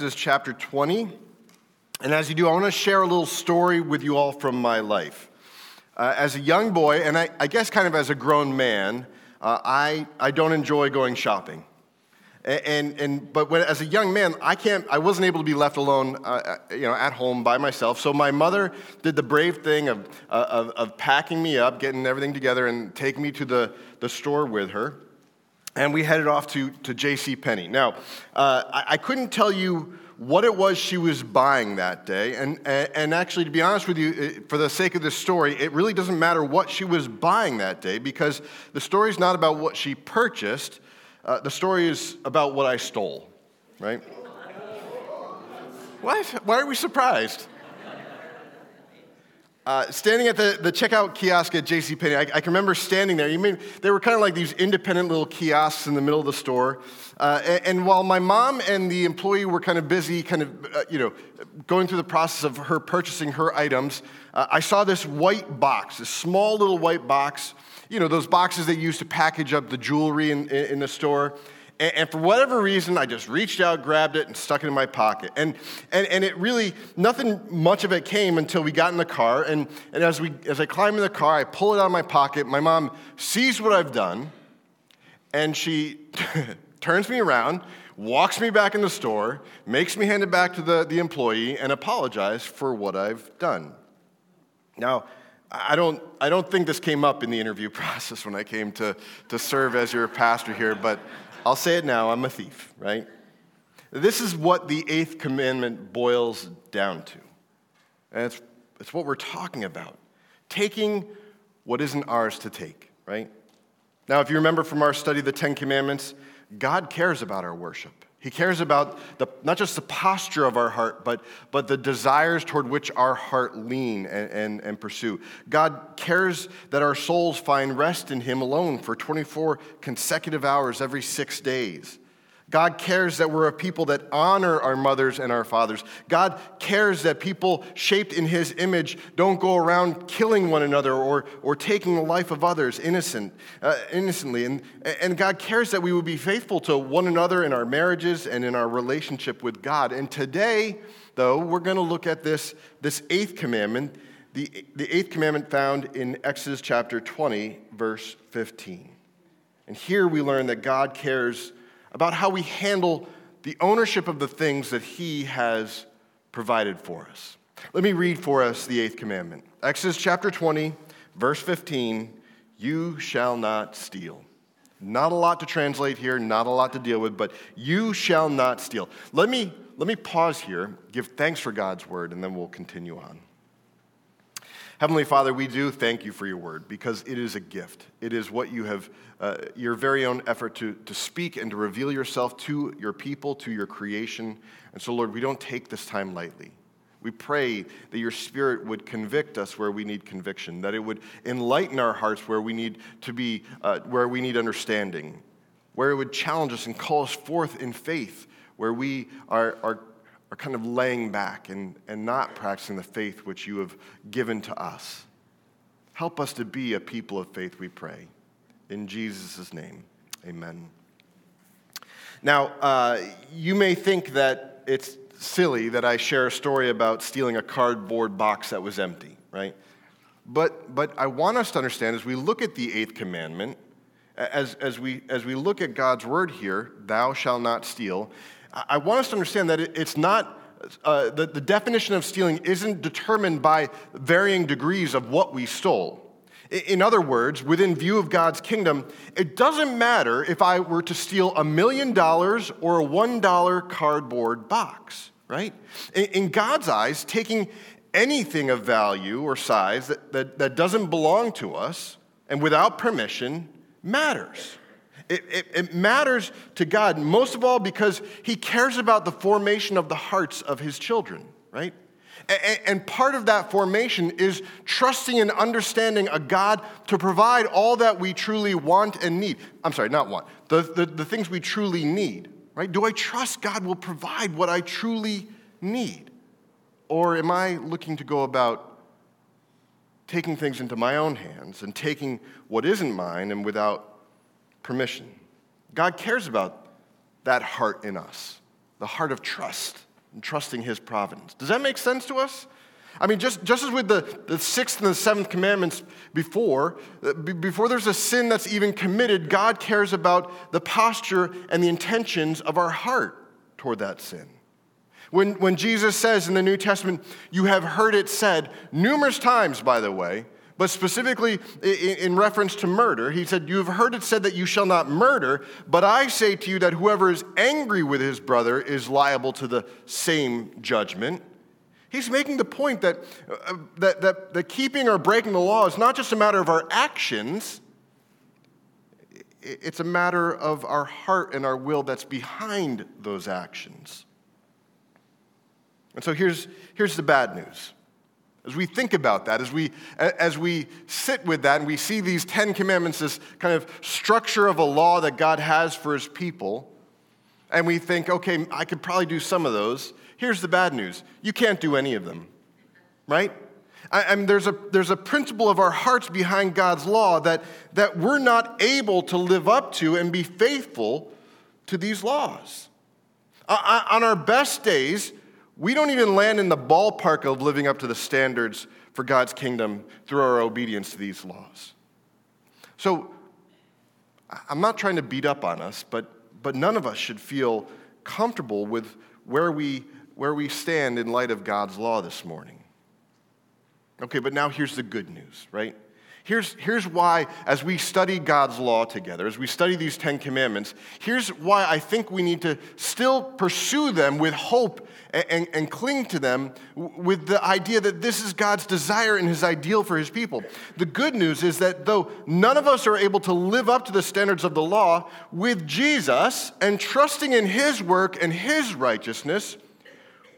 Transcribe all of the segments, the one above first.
Is chapter 20. And as you do, I want to share a little story with you all from my life. Uh, as a young boy, and I, I, guess kind of as a grown man, uh, I, I don't enjoy going shopping. And, and, but when, as a young man, I, can't, I wasn't able to be left alone uh, uh you know, at home by myself. So my mother did the brave thing of, uh, of, of packing me up, getting everything together, and taking me to the, the store with her and we headed off to, to J.C. Penney. Now, uh, I, I, couldn't tell you what it was she was buying that day, and, and actually, to be honest with you, for the sake of this story, it really doesn't matter what she was buying that day because the story is not about what she purchased, uh, the story is about what I stole, right? Why, why are we surprised? Uh, standing at the, the checkout kiosk at JCPenney, I, I can remember standing there. You mean they were kind of like these independent little kiosks in the middle of the store. Uh, and, and, while my mom and the employee were kind of busy, kind of, uh, you know, going through the process of her purchasing her items, uh, I saw this white box, this small little white box. You know, those boxes they use to package up the jewelry in, in, in the store. And, and, for whatever reason, I just reached out, grabbed it, and stuck it in my pocket. And, and, and it really, nothing much of it came until we got in the car. And, and as, we, as I climb in the car, I pull it out of my pocket. My mom sees what I've done, and she turns me around, walks me back in the store, makes me hand it back to the, the employee, and apologize for what I've done. Now, I don't, I don't think this came up in the interview process when I came to, to serve as your pastor here, but I'll say it now I'm a thief, right? This is what the eighth commandment boils down to. And it's, it's what we're talking about taking what isn't ours to take, right? Now, if you remember from our study of the Ten Commandments, God cares about our worship. He cares about the, not just the posture of our heart, but, but the desires toward which our heart lean and, and, and pursue. God cares that our souls find rest in Him alone for 24 consecutive hours every six days. God cares that we're a people that honor our mothers and our fathers. God cares that people shaped in His image don't go around killing one another or, or taking the life of others innocent, uh, innocently. And, and God cares that we would be faithful to one another in our marriages and in our relationship with God. And today, though, we're going to look at this, this eighth commandment, the, the eighth commandment found in Exodus chapter 20, verse 15. And here we learn that God cares about how we handle the ownership of the things that He has provided for us. Let me read for us the eighth commandment Exodus chapter 20, verse 15 You shall not steal. Not a lot to translate here, not a lot to deal with, but you shall not steal. Let me, let me pause here, give thanks for God's word, and then we'll continue on. Heavenly Father, we do thank you for your word because it is a gift. It is what you have, uh, your very own effort to, to speak and to reveal yourself to your people, to your creation. And so, Lord, we don't take this time lightly. We pray that your spirit would convict us where we need conviction, that it would enlighten our hearts where we need to be, uh, where we need understanding, where it would challenge us and call us forth in faith, where we are, are are kind of laying back and, and not practicing the faith which you have given to us. Help us to be a people of faith, we pray. In Jesus' name, amen. Now, uh, you may think that it's silly that I share a story about stealing a cardboard box that was empty, right? But, but I want us to understand as we look at the eighth commandment, as, as, we, as we look at God's word here, thou shalt not steal, I want us to understand that it's not, uh, the, the definition of stealing isn't determined by varying degrees of what we stole. In other words, within view of God's kingdom, it doesn't matter if I were to steal a million dollars or a one dollar cardboard box, right? In God's eyes, taking anything of value or size that, that, that doesn't belong to us and without permission matters. It, it, it, matters to God, most of all because He cares about the formation of the hearts of His children, right? And, and part of that formation is trusting and understanding a God to provide all that we truly want and need. I'm sorry, not want, the, the, the things we truly need, right? Do I trust God will provide what I truly need? Or am I looking to go about taking things into my own hands and taking what isn't mine and without permission. God cares about that heart in us, the heart of trust and trusting His providence. Does that make sense to us? I mean, just, just as with the, the sixth and the seventh commandments before, uh, before there's a sin that's even committed, God cares about the posture and the intentions of our heart toward that sin. When, when Jesus says in the New Testament, you have heard it said, numerous times, by the way, but specifically in reference to murder, he said, You have heard it said that you shall not murder, but I say to you that whoever is angry with his brother is liable to the same judgment. He's making the point that, uh, that, that, that keeping or breaking the law is not just a matter of our actions, it's a matter of our heart and our will that's behind those actions. And so here's, here's the bad news. As we think about that, as we, as we sit with that and we see these Ten Commandments, this kind of structure of a law that God has for his people, and we think, okay, I could probably do some of those. Here's the bad news you can't do any of them, right? I, I mean, there's a, there's a principle of our hearts behind God's law that, that we're not able to live up to and be faithful to these laws. Uh, on our best days, we don't even land in the ballpark of living up to the standards for God's kingdom through our obedience to these laws. So, I'm not trying to beat up on us, but, but none of us should feel comfortable with where we, where we stand in light of God's law this morning. Okay, but now here's the good news, right? Here's, here's why, as we study God's law together, as we study these Ten Commandments, here's why I think we need to still pursue them with hope and, and, and cling to them with the idea that this is God's desire and His ideal for His people. The good news is that though none of us are able to live up to the standards of the law, with Jesus and trusting in His work and His righteousness,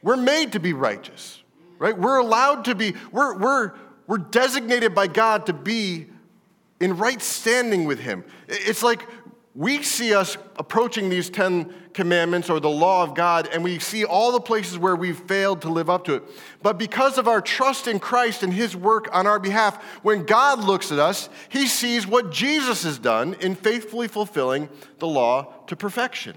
we're made to be righteous, right? We're allowed to be, we're, we're, we're designated by God to be in right standing with Him. It's like we see us approaching these 10 commandments or the law of God, and we see all the places where we've failed to live up to it. But because of our trust in Christ and His work on our behalf, when God looks at us, He sees what Jesus has done in faithfully fulfilling the law to perfection.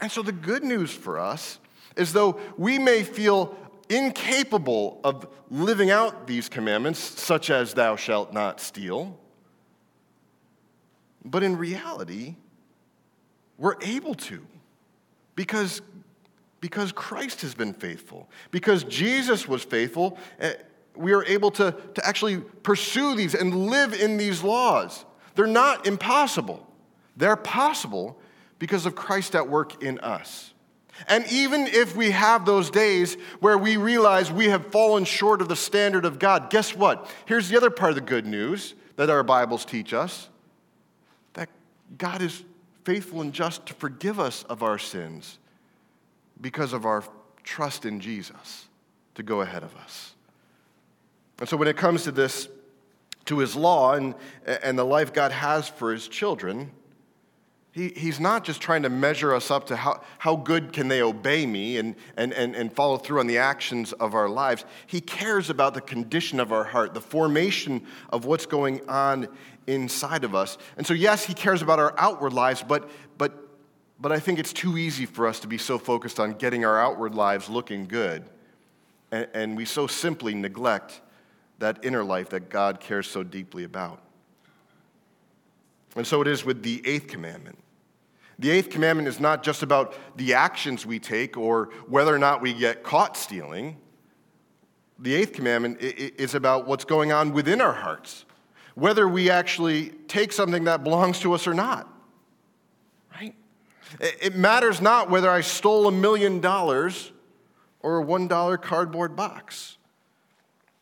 And so the good news for us is though we may feel incapable of living out these commandments, such as thou shalt not steal. But in reality, we're able to because, because Christ has been faithful, because Jesus was faithful. Eh, we are able to, to actually pursue these and live in these laws. They're not impossible, they're possible because of Christ at work in us. And even if we have those days where we realize we have fallen short of the standard of God, guess what? Here's the other part of the good news that our Bibles teach us that God is faithful and just to forgive us of our sins because of our trust in Jesus to go ahead of us. And so when it comes to this, to his law and, and the life God has for his children, he, he's not just trying to measure us up to how, how good can they obey me and, and, and, and follow through on the actions of our lives. He cares about the condition of our heart, the formation of what's going on inside of us. And so, yes, he cares about our outward lives, but, but, but I think it's too easy for us to be so focused on getting our outward lives looking good. And, and we so simply neglect that inner life that God cares so deeply about. And so it is with the eighth commandment. The eighth commandment is not just about the actions we take or whether or not we get caught stealing. The eighth commandment is about what's going on within our hearts, whether we actually take something that belongs to us or not. Right? It matters not whether I stole a million dollars or a $1 cardboard box.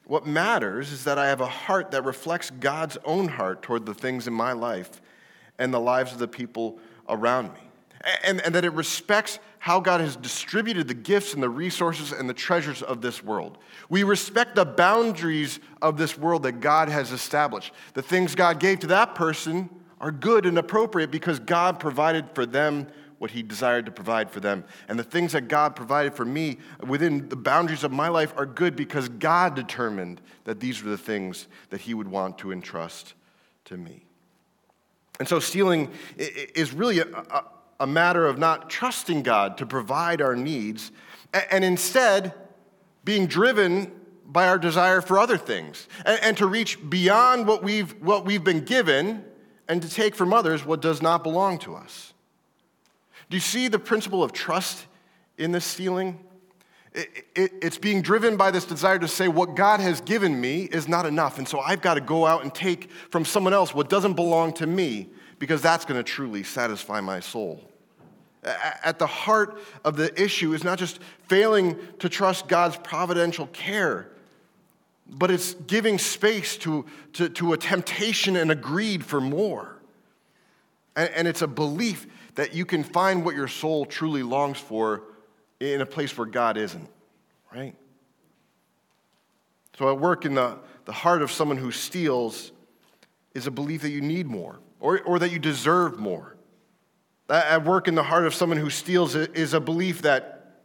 What matters is that I have a heart that reflects God's own heart toward the things in my life and the lives of the people around me. And, and that it respects how God has distributed the gifts and the resources and the treasures of this world. We respect the boundaries of this world that God has established. The things God gave to that person are good and appropriate because God provided for them what He desired to provide for them. And the things that God provided for me within the boundaries of my life are good because God determined that these were the things that He would want to entrust to me. And so stealing is really a, a, matter of not trusting God to provide our needs and instead being driven by our desire for other things and, and to reach beyond what we've, what we've been given and to take from others what does not belong to us. Do you see the principle of trust in this stealing? It, it, it's being driven by this desire to say, what God has given me is not enough. And so I've got to go out and take from someone else what doesn't belong to me because that's going to truly satisfy my soul. At the heart of the issue is not just failing to trust God's providential care, but it's giving space to, to, to a temptation and a greed for more. And, and it's a belief that you can find what your soul truly longs for in a place where God isn't, right? So, at work in the, the heart of someone who steals is a belief that you need more or, or that you deserve more. At work in the heart of someone who steals is a belief that,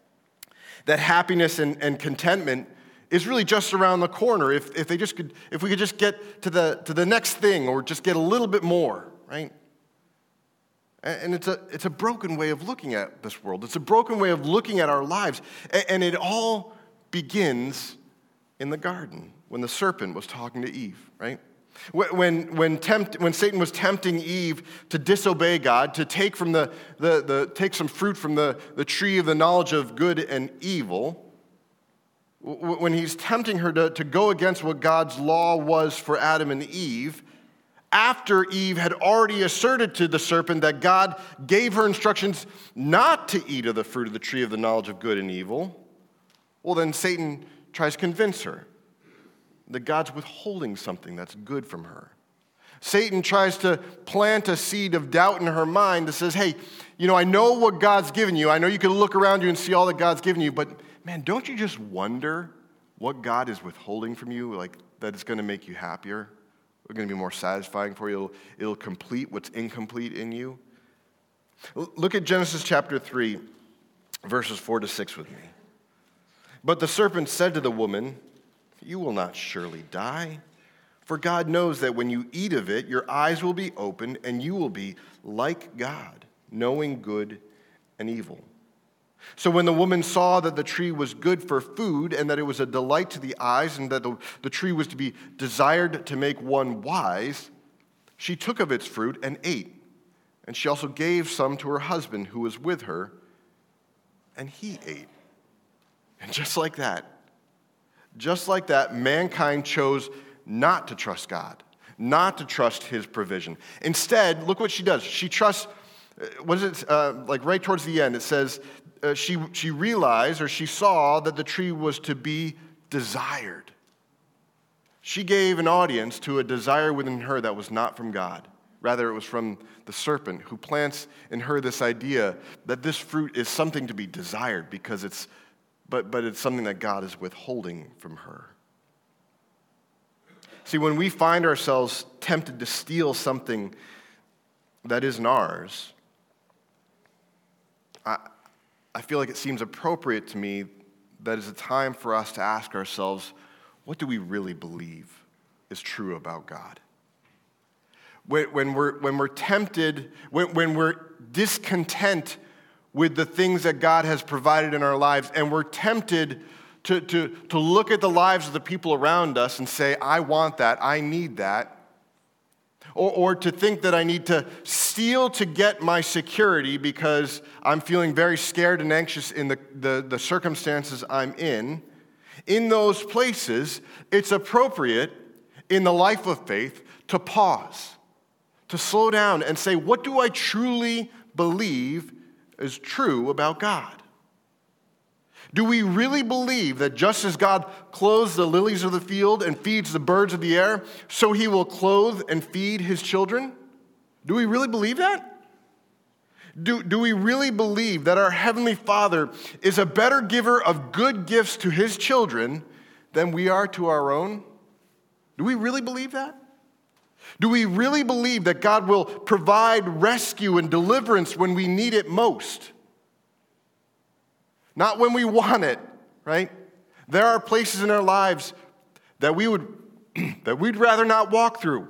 that happiness and, and contentment is really just around the corner. If, if, they just could, if we could just get to the, to the next thing or just get a little bit more, right? And it's a, it's a broken way of looking at this world. It's a broken way of looking at our lives. And it all begins in the garden when the serpent was talking to Eve, right? When, when, tempt, when Satan was tempting Eve to disobey God, to take, from the, the, the, take some fruit from the, the tree of the knowledge of good and evil, when he's tempting her to, to go against what God's law was for Adam and Eve, after Eve had already asserted to the serpent that God gave her instructions not to eat of the fruit of the tree of the knowledge of good and evil, well, then Satan tries to convince her that God's withholding something that's good from her. Satan tries to plant a seed of doubt in her mind that says, hey, you know, I know what God's given you. I know you can look around you and see all that God's given you, but man, don't you just wonder what God is withholding from you, like that it's going to make you happier? It's going to be more satisfying for you. It'll, it'll complete what's incomplete in you. Look at Genesis chapter 3, verses 4 to 6 with me. But the serpent said to the woman, You will not surely die. For God knows that when you eat of it, your eyes will be opened, and you will be like God, knowing good and evil. So when the woman saw that the tree was good for food and that it was a delight to the eyes and that the, the tree was to be desired to make one wise, she took of its fruit and ate. And she also gave some to her husband who was with her, and he ate. And just like that, just like that, mankind chose not to trust God, not to trust his provision. Instead, look what she does. She trusts, uh, what is it, uh, like right towards the end, it says uh, she, she realized or she saw that the tree was to be desired. She gave an audience to a desire within her that was not from God. Rather, it was from the serpent who plants in her this idea that this fruit is something to be desired because it's, but, but it's something that God is withholding from her. See, when we find ourselves tempted to steal something that isn't ours, I, I feel like it seems appropriate to me that it's a time for us to ask ourselves what do we really believe is true about God? When, when, we're, when we're tempted, when, when we're discontent with the things that God has provided in our lives, and we're tempted to, to, to look at the lives of the people around us and say, I want that, I need that, or, or to think that I need to steal to get my security because I'm feeling very scared and anxious in the, the, the circumstances I'm in, in those places, it's appropriate in the life of faith to pause, to slow down and say, What do I truly believe is true about God? Do we really believe that just as God clothes the lilies of the field and feeds the birds of the air, so he will clothe and feed his children? Do we really believe that? Do, do we really believe that our Heavenly Father is a better giver of good gifts to his children than we are to our own? Do we really believe that? Do we really believe that God will provide rescue and deliverance when we need it most? Not when we want it, right? There are places in our lives that we would that we'd rather not walk through.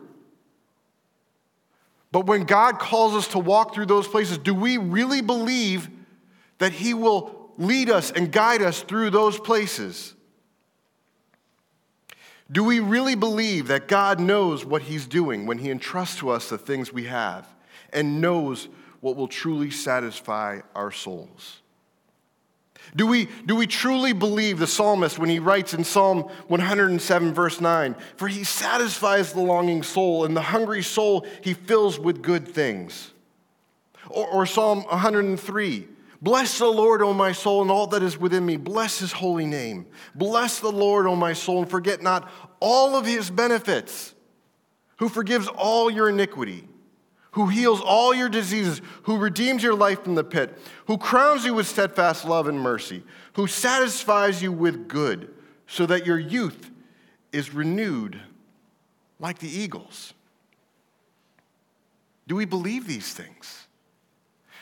But when God calls us to walk through those places, do we really believe that he will lead us and guide us through those places? Do we really believe that God knows what He's doing when He entrusts to us the things we have and knows what will truly satisfy our souls? Do we, do we truly believe the psalmist when he writes in Psalm 107, verse 9, For he satisfies the longing soul, and the hungry soul he fills with good things? Or, or Psalm 103, Bless the Lord, O my soul, and all that is within me. Bless his holy name. Bless the Lord, O my soul, and forget not all of his benefits, who forgives all your iniquity who heals all your diseases, who redeems your life from the pit, who crowns you with steadfast love and mercy, who satisfies you with good, so that your youth is renewed like the eagles. Do we believe these things?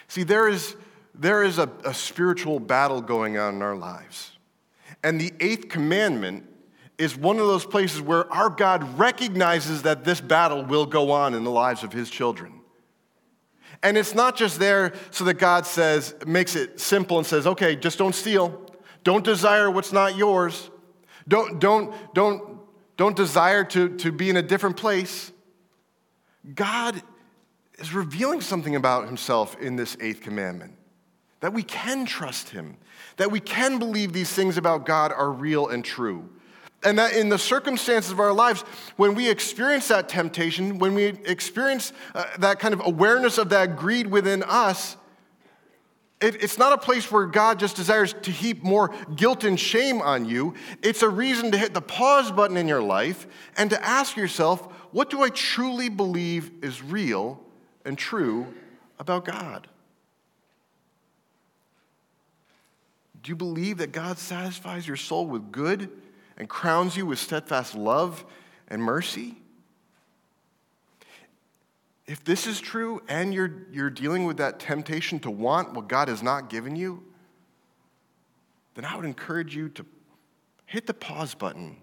See, there is, there is a, a spiritual battle going on in our lives. And the eighth commandment is one of those places where our God recognizes that this battle will go on in the lives of his children. And it's not just there so that God says, makes it simple and says, okay, just don't steal. Don't desire what's not yours. Don't, don't, don't, don't desire to, to be in a different place. God is revealing something about himself in this eighth commandment that we can trust him, that we can believe these things about God are real and true. And that in the circumstances of our lives, when we experience that temptation, when we experience uh, that kind of awareness of that greed within us, it, it's not a place where God just desires to heap more guilt and shame on you. It's a reason to hit the pause button in your life and to ask yourself, what do I truly believe is real and true about God? Do you believe that God satisfies your soul with good? And crowns you with steadfast love and mercy? If this is true and you're, you're dealing with that temptation to want what God has not given you, then I would encourage you to hit the pause button,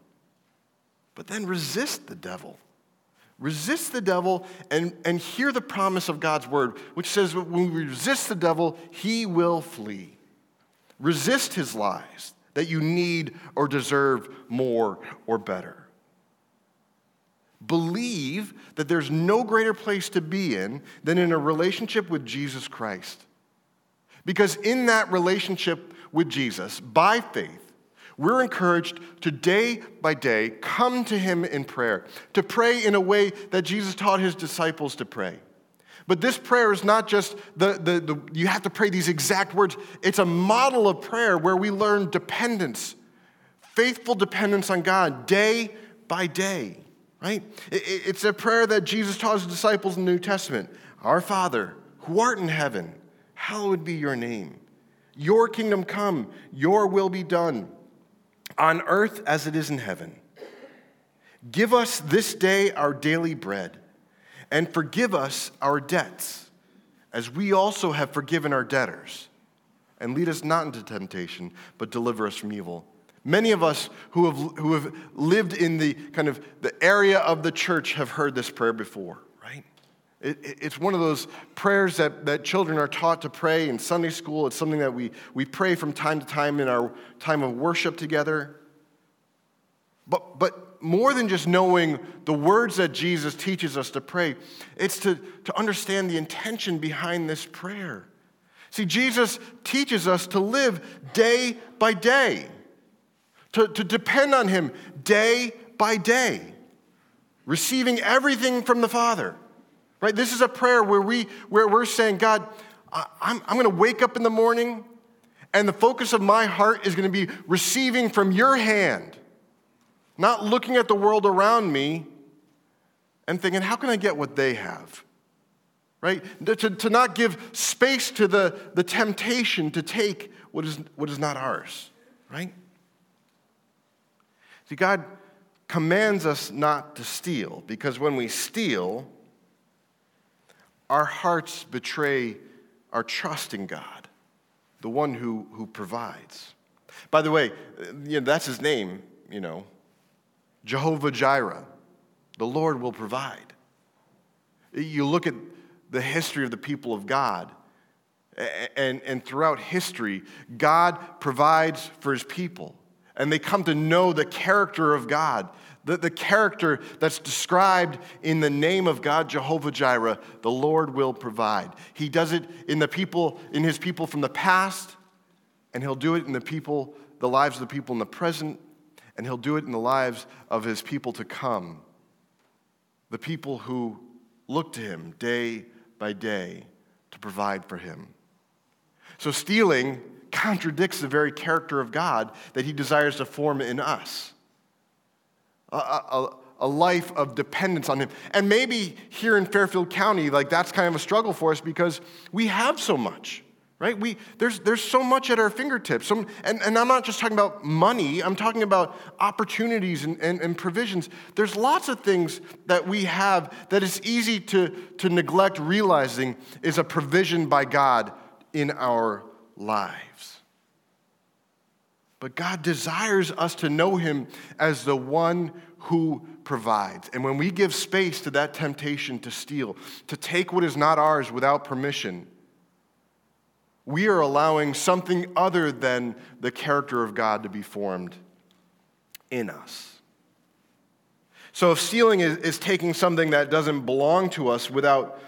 but then resist the devil. Resist the devil and, and hear the promise of God's word, which says when we resist the devil, he will flee. Resist his lies that you need or deserve more or better. Believe that there's no greater place to be in than in a relationship with Jesus Christ. Because in that relationship with Jesus, by faith, we're encouraged to day by day come to Him in prayer, to pray in a way that Jesus taught His disciples to pray. But this prayer is not just the, the, the, you have to pray these exact words. It's a model of prayer where we learn dependence, faithful dependence on God day by day, right? It's a prayer that Jesus taught his disciples in the New Testament Our Father, who art in heaven, hallowed be your name. Your kingdom come, your will be done, on earth as it is in heaven. Give us this day our daily bread and forgive us our debts, as we also have forgiven our debtors. And lead us not into temptation, but deliver us from evil. Many of us who have, who have lived in the kind of the area of the church have heard this prayer before, right? It, it's one of those prayers that, that children are taught to pray in Sunday school. It's something that we, we pray from time to time in our time of worship together. But, but more than just knowing the words that Jesus teaches us to pray, it's to, to understand the intention behind this prayer. See, Jesus teaches us to live day by day, to, to depend on Him day by day, receiving everything from the Father. Right? This is a prayer where, we, where we're saying, God, I'm, I'm going to wake up in the morning, and the focus of my heart is going to be receiving from your hand not looking at the world around me and thinking, how can I get what they have? Right? To, to not give space to the, the temptation to take what is, what is not ours. Right? See, God commands us not to steal because when we steal, our hearts betray our trust in God, the one who, who provides. By the way, you know, that's his name, you know. Jehovah Jireh, the Lord will provide. You look at the history of the people of God, and, and throughout history, God provides for his people. And they come to know the character of God, the, the character that's described in the name of God, Jehovah Jireh, the Lord will provide. He does it in the people, in his people from the past, and he'll do it in the people, the lives of the people in the present, and he'll do it in the lives of his people to come. The people who look to him day by day to provide for him. So, stealing contradicts the very character of God that he desires to form in us a, a, a, life of dependence on him. And maybe here in Fairfield County, like that's kind of a struggle for us because we have so much. Right? We, there's, there's so much at our fingertips. Some, and, and I'm not just talking about money, I'm talking about opportunities and, and, and provisions. There's lots of things that we have that it's easy to, to neglect realizing is a provision by God in our lives. But God desires us to know Him as the one who provides. And when we give space to that temptation to steal, to take what is not ours without permission, we are allowing something other than the character of God to be formed in us. So, if stealing is, is taking something that doesn't belong to us without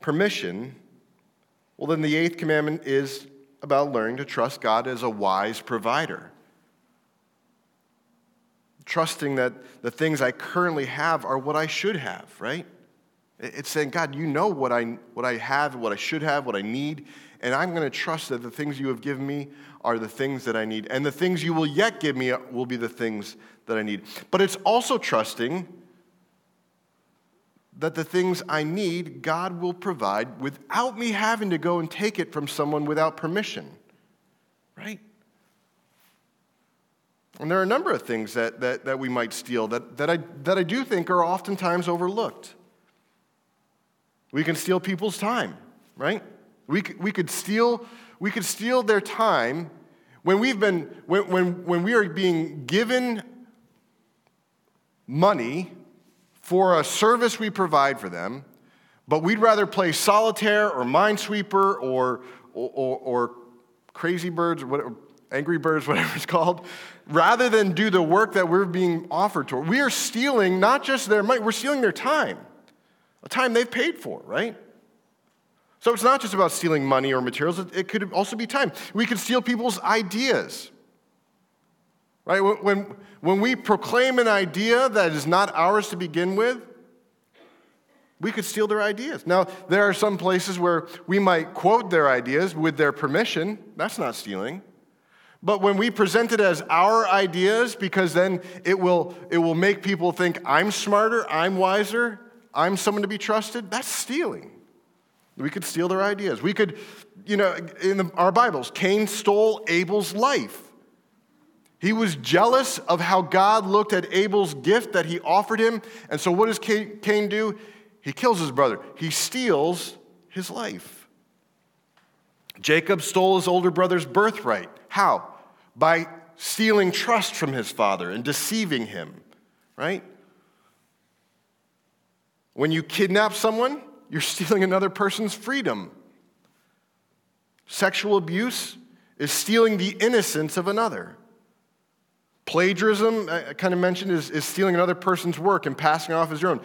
permission, well, then the eighth commandment is about learning to trust God as a wise provider. Trusting that the things I currently have are what I should have, right? It's saying, God, you know what I, what I have, what I should have, what I need, and I'm going to trust that the things you have given me are the things that I need. And the things you will yet give me will be the things that I need. But it's also trusting that the things I need, God will provide without me having to go and take it from someone without permission. Right? And there are a number of things that, that, that we might steal that, that, I, that I do think are oftentimes overlooked. We can steal people's time, right? We could, we could, steal, we could steal their time when we've been, when, when, when we are being given money for a service we provide for them, but we'd rather play solitaire or minesweeper or, or, or, or crazy birds or whatever, angry birds, whatever it's called, rather than do the work that we're being offered to. We are stealing not just their money, we're stealing their time, a time they've paid for, right? So it's not just about stealing money or materials, it could also be time. We could steal people's ideas. Right? When, when we proclaim an idea that is not ours to begin with, we could steal their ideas. Now, there are some places where we might quote their ideas with their permission. That's not stealing. But when we present it as our ideas, because then it will, it will make people think I'm smarter, I'm wiser, I'm someone to be trusted, that's stealing. We could steal their ideas. We could, you know, in the, our Bibles, Cain stole Abel's life. He was jealous of how God looked at Abel's gift that he offered him. And so, what does Cain do? He kills his brother, he steals his life. Jacob stole his older brother's birthright. How? By stealing trust from his father and deceiving him, right? When you kidnap someone, you're stealing another person's freedom. Sexual abuse is stealing the innocence of another. Plagiarism, I kind of mentioned, is, is stealing another person's work and passing off as your own.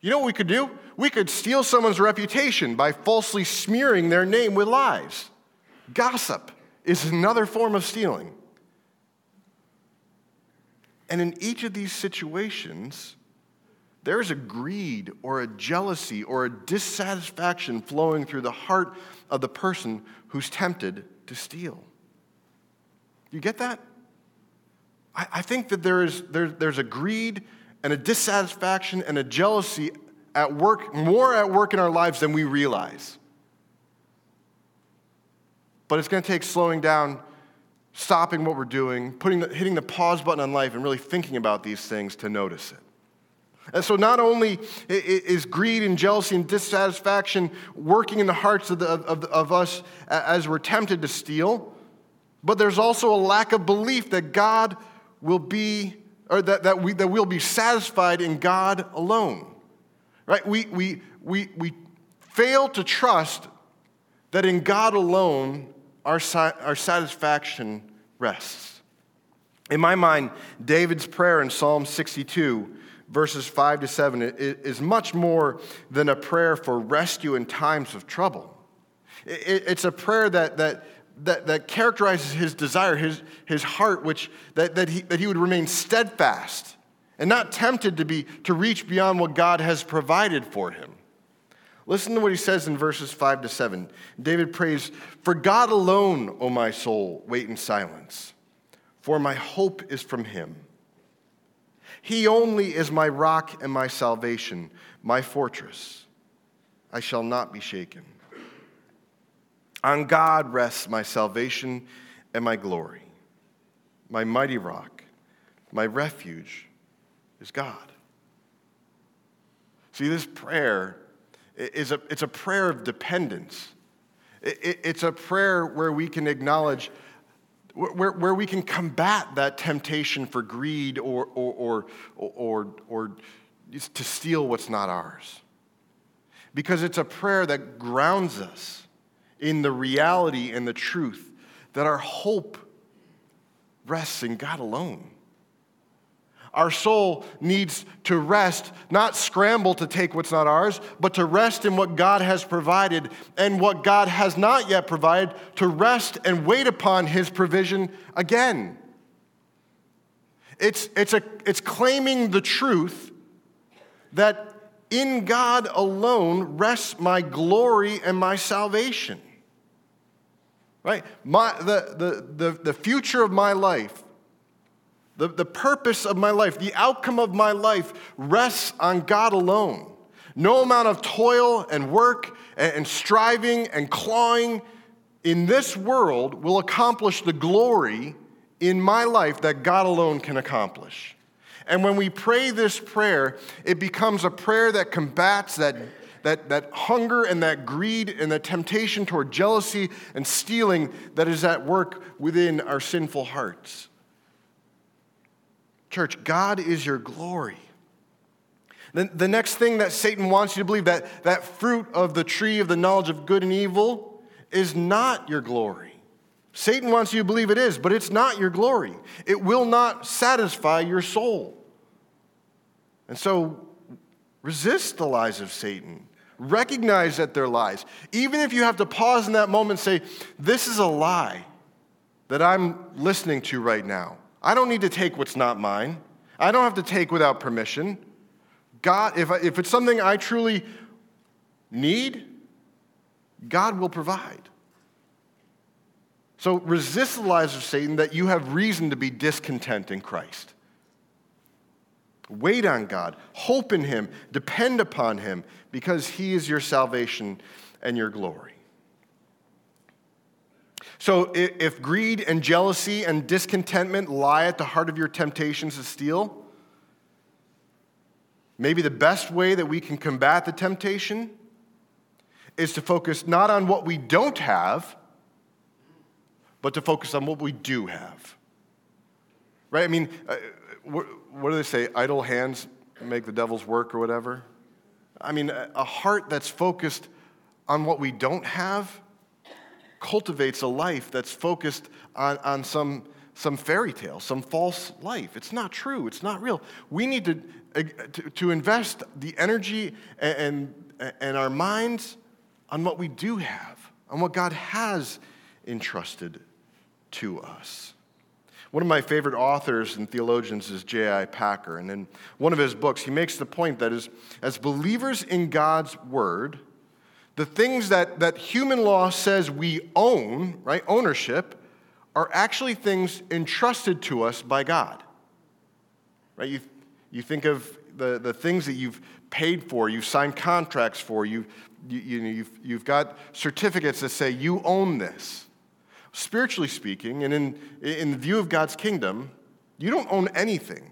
You know what we could do? We could steal someone's reputation by falsely smearing their name with lies. Gossip is another form of stealing. And in each of these situations, there's a greed or a jealousy or a dissatisfaction flowing through the heart of the person who's tempted to steal. You get that? I, I think that there is, there, there's a greed and a dissatisfaction and a jealousy at work, more at work in our lives than we realize. But it's going to take slowing down, stopping what we're doing, putting the, hitting the pause button on life, and really thinking about these things to notice it. And so, not only is greed and jealousy and dissatisfaction working in the hearts of, the, of, of us as we're tempted to steal, but there's also a lack of belief that God will be, or that, that, we, that we'll be satisfied in God alone. Right? We, we, we, we fail to trust that in God alone our, our satisfaction rests. In my mind, David's prayer in Psalm 62, verses 5 to 7, is much more than a prayer for rescue in times of trouble. It's a prayer that, that, that, that characterizes his desire, his, his heart, which, that, that, he, that he would remain steadfast and not tempted to, be, to reach beyond what God has provided for him. Listen to what he says in verses 5 to 7. David prays, For God alone, O my soul, wait in silence, for my hope is from him. He only is my rock and my salvation, my fortress. I shall not be shaken. On God rests my salvation and my glory. My mighty rock, my refuge is God. See, this prayer is a, it's a prayer of dependence. It, it's a prayer where we can acknowledge, where, where we can combat that temptation for greed or, or, or, or, or to steal what's not ours. Because it's a prayer that grounds us in the reality and the truth that our hope rests in God alone. Our soul needs to rest, not scramble to take what's not ours, but to rest in what God has provided and what God has not yet provided, to rest and wait upon His provision again. It's, it's, a, it's claiming the truth that in God alone rests my glory and my salvation. Right? My, the, the, the, the future of my life the, the purpose of my life, the outcome of my life rests on God alone. No amount of toil and work and, and striving and clawing in this world will accomplish the glory in my life that God alone can accomplish. And when we pray this prayer, it becomes a prayer that combats that, that, that hunger and that greed and the temptation toward jealousy and stealing that is at work within our sinful hearts. Church, God is your glory. The, the next thing that Satan wants you to believe, that, that fruit of the tree of the knowledge of good and evil, is not your glory. Satan wants you to believe it is, but it's not your glory. It will not satisfy your soul. And so resist the lies of Satan. Recognize that they're lies. Even if you have to pause in that moment and say, This is a lie that I'm listening to right now. I don't need to take what's not mine. I don't have to take without permission. God, if, I, if it's something I truly need, God will provide. So resist the lies of Satan that you have reason to be discontent in Christ. Wait on God, hope in Him, depend upon Him, because He is your salvation and your glory. So if greed and jealousy and discontentment lie at the heart of your temptations to steal, maybe the best way that we can combat the temptation is to focus not on what we don't have, but to focus on what we do have. Right? I mean, uh, what do they say? Idle hands make the devil's work or whatever? I mean, a heart that's focused on what we don't have cultivates a life that's focused on, on some, some fairy tale, some false life. It's not true, it's not real. We need to, uh, to, to invest the energy and, and, and our minds on what we do have, on what God has entrusted to us. One of my favorite authors and theologians is J.I. Packer. And in one of his books, he makes the point that as, as believers in God's word, the things that, that human law says we own, right, ownership, are actually things entrusted to us by God. Right? You, you think of the, the things that you've paid for, you've signed contracts for, you've, you, you know, you've, you've got certificates that say you own this. Spiritually speaking, and in, in the view of God's kingdom, you don't own anything.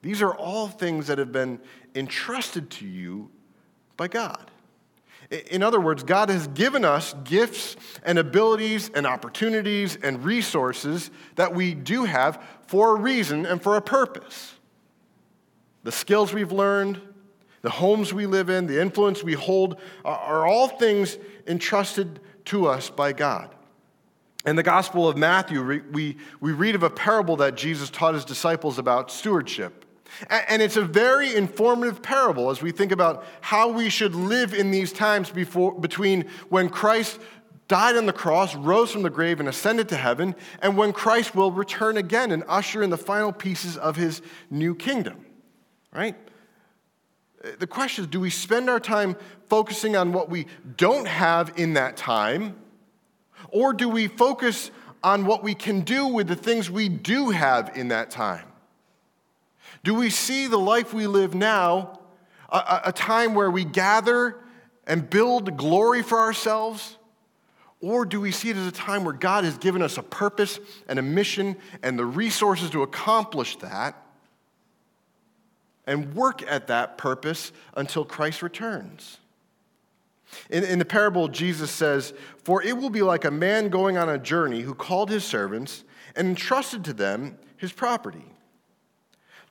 These are all things that have been entrusted to you by God. In other words, God has given us gifts and abilities and opportunities and resources that we do have for a reason and for a purpose. The skills we've learned, the homes we live in, the influence we hold, are all things entrusted to us by God. In the Gospel of Matthew, we, we read of a parable that Jesus taught his disciples about stewardship. And it's a very informative parable as we think about how we should live in these times before, between when Christ died on the cross, rose from the grave, and ascended to heaven, and when Christ will return again and usher in the final pieces of his new kingdom. Right? Uh, the question is do we spend our time focusing on what we don't have in that time, or do we focus on what we can do with the things we do have in that time? Do we see the life we live now, a, a time where we gather and build glory for ourselves? Or do we see it as a time where God has given us a purpose and a mission and the resources to accomplish that and work at that purpose until Christ returns? In, in, the parable, Jesus says, For it will be like a man going on a journey who called his servants and entrusted to them his property.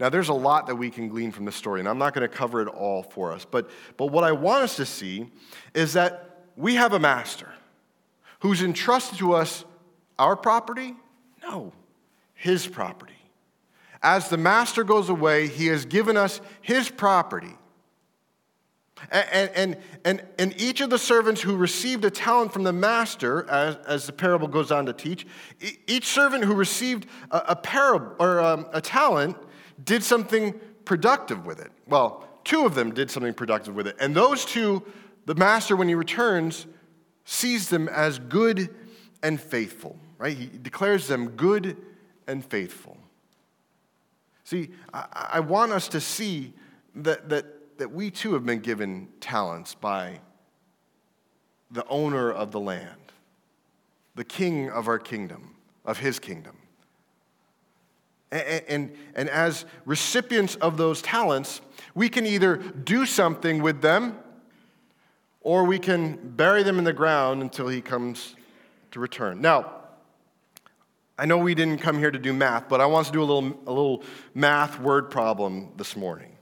Now, there's a lot that we can glean from this story, and I'm not going to cover it all for us. But, but what I want us to see is that we have a master who's entrusted to us our property? No, his property. As the master goes away, he has given us his property. And, and, and, and each of the servants who received a talent from the master, as, as the parable goes on to teach, each servant who received a, a, parable, or um, a talent did something productive with it. Well, two of them did something productive with it. And those two, the master, when he returns, sees them as good and faithful, right? He declares them good and faithful. See, I, I want us to see that, that that we too have been given talents by the owner of the land, the king of our kingdom, of his kingdom. And, and, and, as recipients of those talents, we can either do something with them or we can bury them in the ground until he comes to return. Now, I know we didn't come here to do math, but I want to do a little, a little math word problem this morning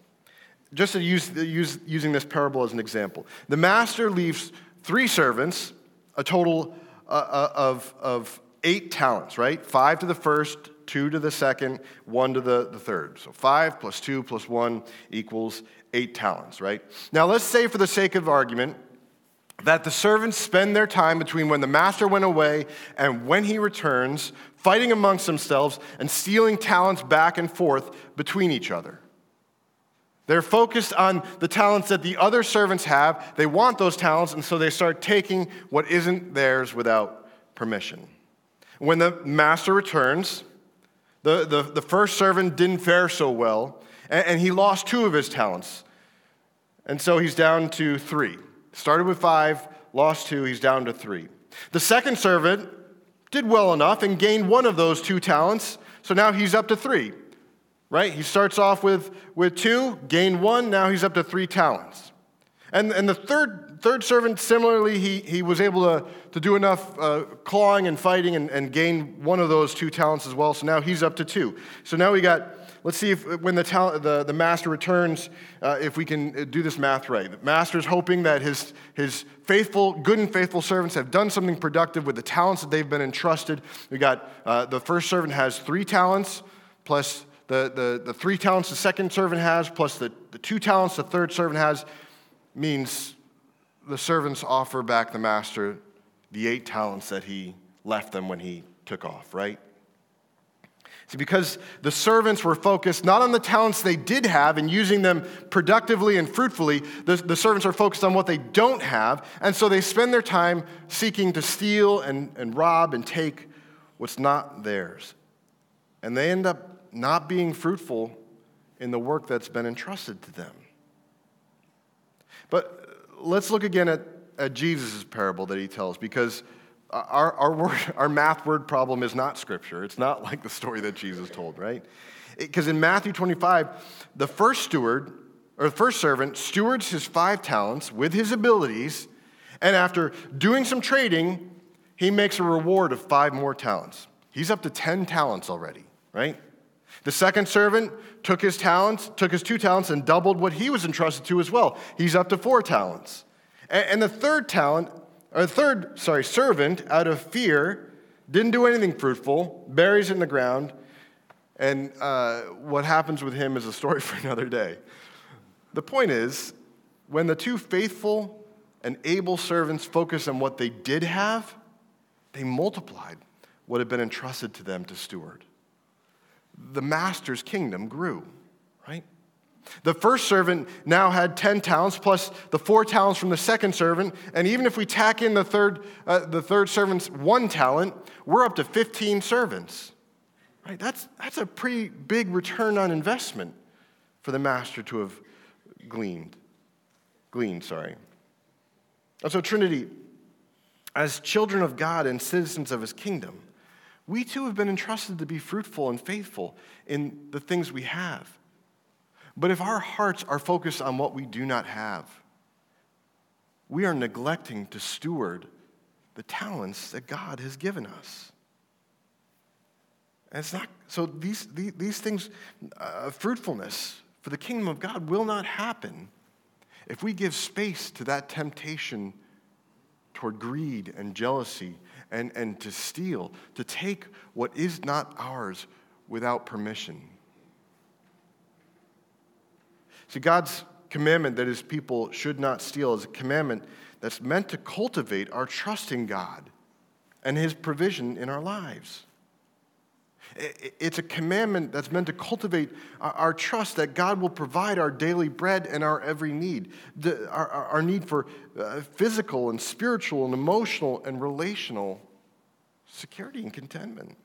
just to use, use, using this parable as an example, the master leaves three servants, a total uh, uh, of, of eight talents, right? Five to the first, two to the second, one to the, the third. So five plus two plus one equals eight talents, right? Now let's say, for the sake of argument, that the servants spend their time between when the master went away and when he returns, fighting amongst themselves and stealing talents back and forth between each other. They're focused on the talents that the other servants have. They want those talents, and so they start taking what isn't theirs without permission. When the master returns, the, the, the first servant didn't fare so well, and, and he lost two of his talents. And so he's down to three. Started with five, lost two, he's down to three. The second servant did well enough and gained one of those two talents, so now he's up to three right? He starts off with, with two, gained one, now he's up to three talents. And, and the third, third servant, similarly, he, he was able to, to do enough uh, clawing and fighting and, and gain one of those two talents as well. So now he's up to two. So now we got, let's see if when the, talent, the, the master returns, uh, if we can do this math right. The master's hoping that his, his faithful, good and faithful servants have done something productive with the talents that they've been entrusted. We got uh, the first servant has three talents plus the, the, the three talents the second servant has, plus the, the two talents the third servant has, means the servants offer back the master the eight talents that he left them when he took off, right? See, because the servants were focused not on the talents they did have and using them productively and fruitfully, the, the servants are focused on what they don't have, and so they spend their time seeking to steal and, and rob and take what's not theirs. And they end up not being fruitful in the work that's been entrusted to them. But let's look again at, at Jesus' parable that he tells because our, our, word, our math word problem is not scripture. It's not like the story that Jesus told, right? Because in Matthew 25, the first steward, or the first servant, stewards his five talents with his abilities, and after doing some trading, he makes a reward of five more talents. He's up to 10 talents already, right? The second servant took his talents, took his two talents, and doubled what he was entrusted to as well. He's up to four talents. And the third talent, or third, sorry, servant, out of fear, didn't do anything fruitful, buries in the ground, and uh, what happens with him is a story for another day. The point is, when the two faithful and able servants focused on what they did have, they multiplied what had been entrusted to them to steward. The master's kingdom grew, right? The first servant now had 10 talents plus the four talents from the second servant. And even if we tack in the third, uh, the third servant's one talent, we're up to 15 servants. Right? That's, that's a pretty big return on investment for the master to have gleaned. Gleaned, sorry. And so, Trinity, as children of God and citizens of his kingdom, we too have been entrusted to be fruitful and faithful in the things we have. But if our hearts are focused on what we do not have, we are neglecting to steward the talents that God has given us. And it's not, so these, these, these things, uh, fruitfulness for the kingdom of God will not happen if we give space to that temptation toward greed and jealousy and, and to steal, to take what is not ours without permission. See, God's commandment that his people should not steal is a commandment that's meant to cultivate our trust in God and his provision in our lives. It's a commandment that's meant to cultivate our trust that God will provide our daily bread and our every need, our need for uh, physical and spiritual and emotional and relational security and contentment.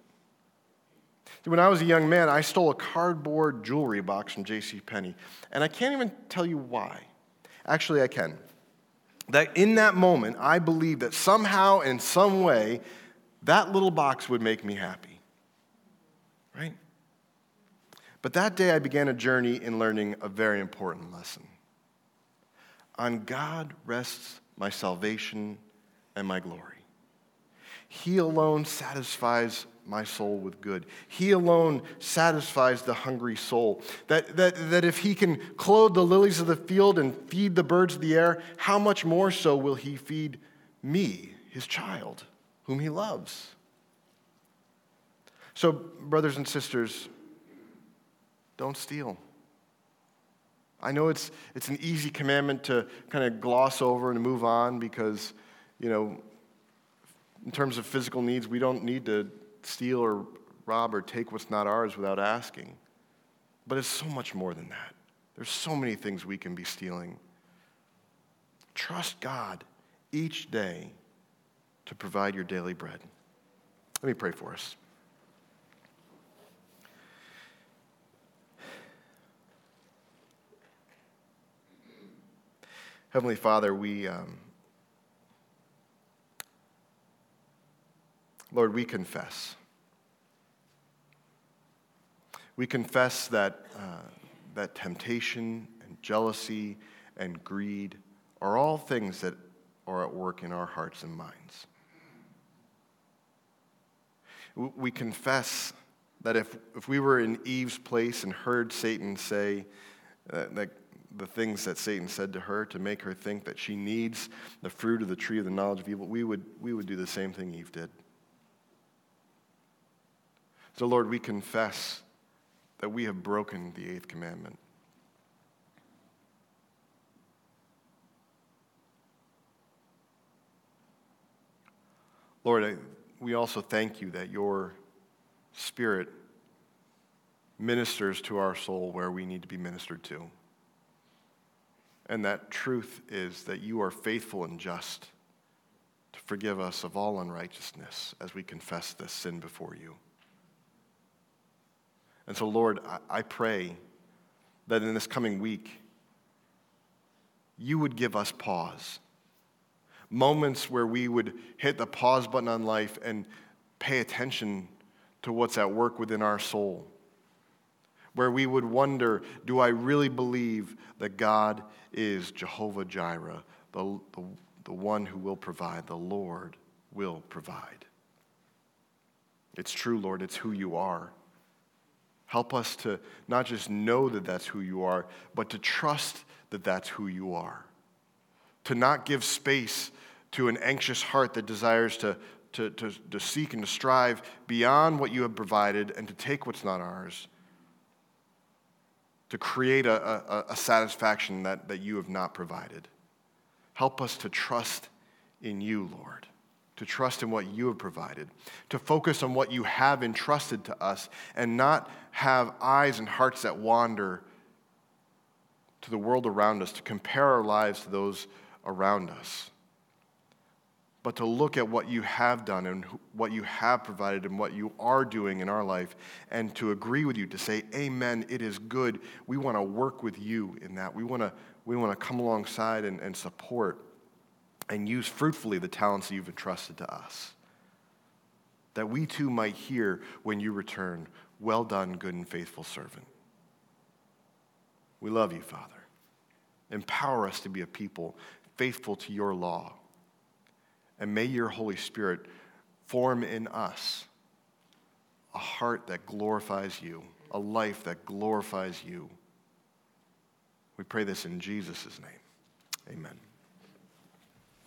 When I was a young man, I stole a cardboard jewelry box from J.C. Penney, and I can't even tell you why. Actually, I can. That in that moment, I believed that somehow, in some way, that little box would make me happy. Right? But that day, I began a journey in learning a very important lesson. On God rests my salvation and my glory. He alone satisfies my soul with good. He alone satisfies the hungry soul. That, that, that if he can clothe the lilies of the field and feed the birds of the air, how much more so will he feed me, his child, whom he loves? So, brothers and sisters, don't steal. I know it's, it's an easy commandment to kind of gloss over and move on because, you know, in terms of physical needs, we don't need to steal or rob or take what's not ours without asking. But it's so much more than that. There's so many things we can be stealing. Trust God each day to provide your daily bread. Let me pray for us. Heavenly Father, we, um, Lord, we confess. We confess that, uh, that temptation and jealousy and greed are all things that are at work in our hearts and minds. We confess that if, if we were in Eve's place and heard Satan say uh, that the things that Satan said to her to make her think that she needs the fruit of the tree of the knowledge of evil, we would, we would do the same thing Eve did. So, Lord, we confess that we have broken the eighth commandment. Lord, I, we also thank you that your Spirit ministers to our soul where we need to be ministered to. And that truth is that you are faithful and just to forgive us of all unrighteousness as we confess this sin before you. And so, Lord, I pray that in this coming week, you would give us pause. moments where we would hit the pause button on life and pay attention to what's at work within our soul. Where we would wonder, do I really believe that God is Jehovah Jireh, the, the, the one who will provide, the Lord will provide? It's true, Lord, it's who you are. Help us to not just know that that's who you are, but to trust that that's who you are. To not give space to an anxious heart that desires to, to, to, to seek and to strive beyond what you have provided and to take what's not ours, to create a, a, a satisfaction that, that you have not provided. Help us to trust in you, Lord to trust in what you have provided, to focus on what you have entrusted to us, and not have eyes and hearts that wander to the world around us, to compare our lives to those around us, but to look at what you have done and what you have provided and what you are doing in our life, and to agree with you, to say, Amen, it is good. We want to work with you in that. We want to, we want to come alongside and, and support and use fruitfully the talents that you've entrusted to us. That we too might hear when you return, Well done, good and faithful servant. We love you, Father. Empower us to be a people faithful to your law. And may your Holy Spirit form in us a heart that glorifies you, a life that glorifies you. We pray this in Jesus' name. Amen.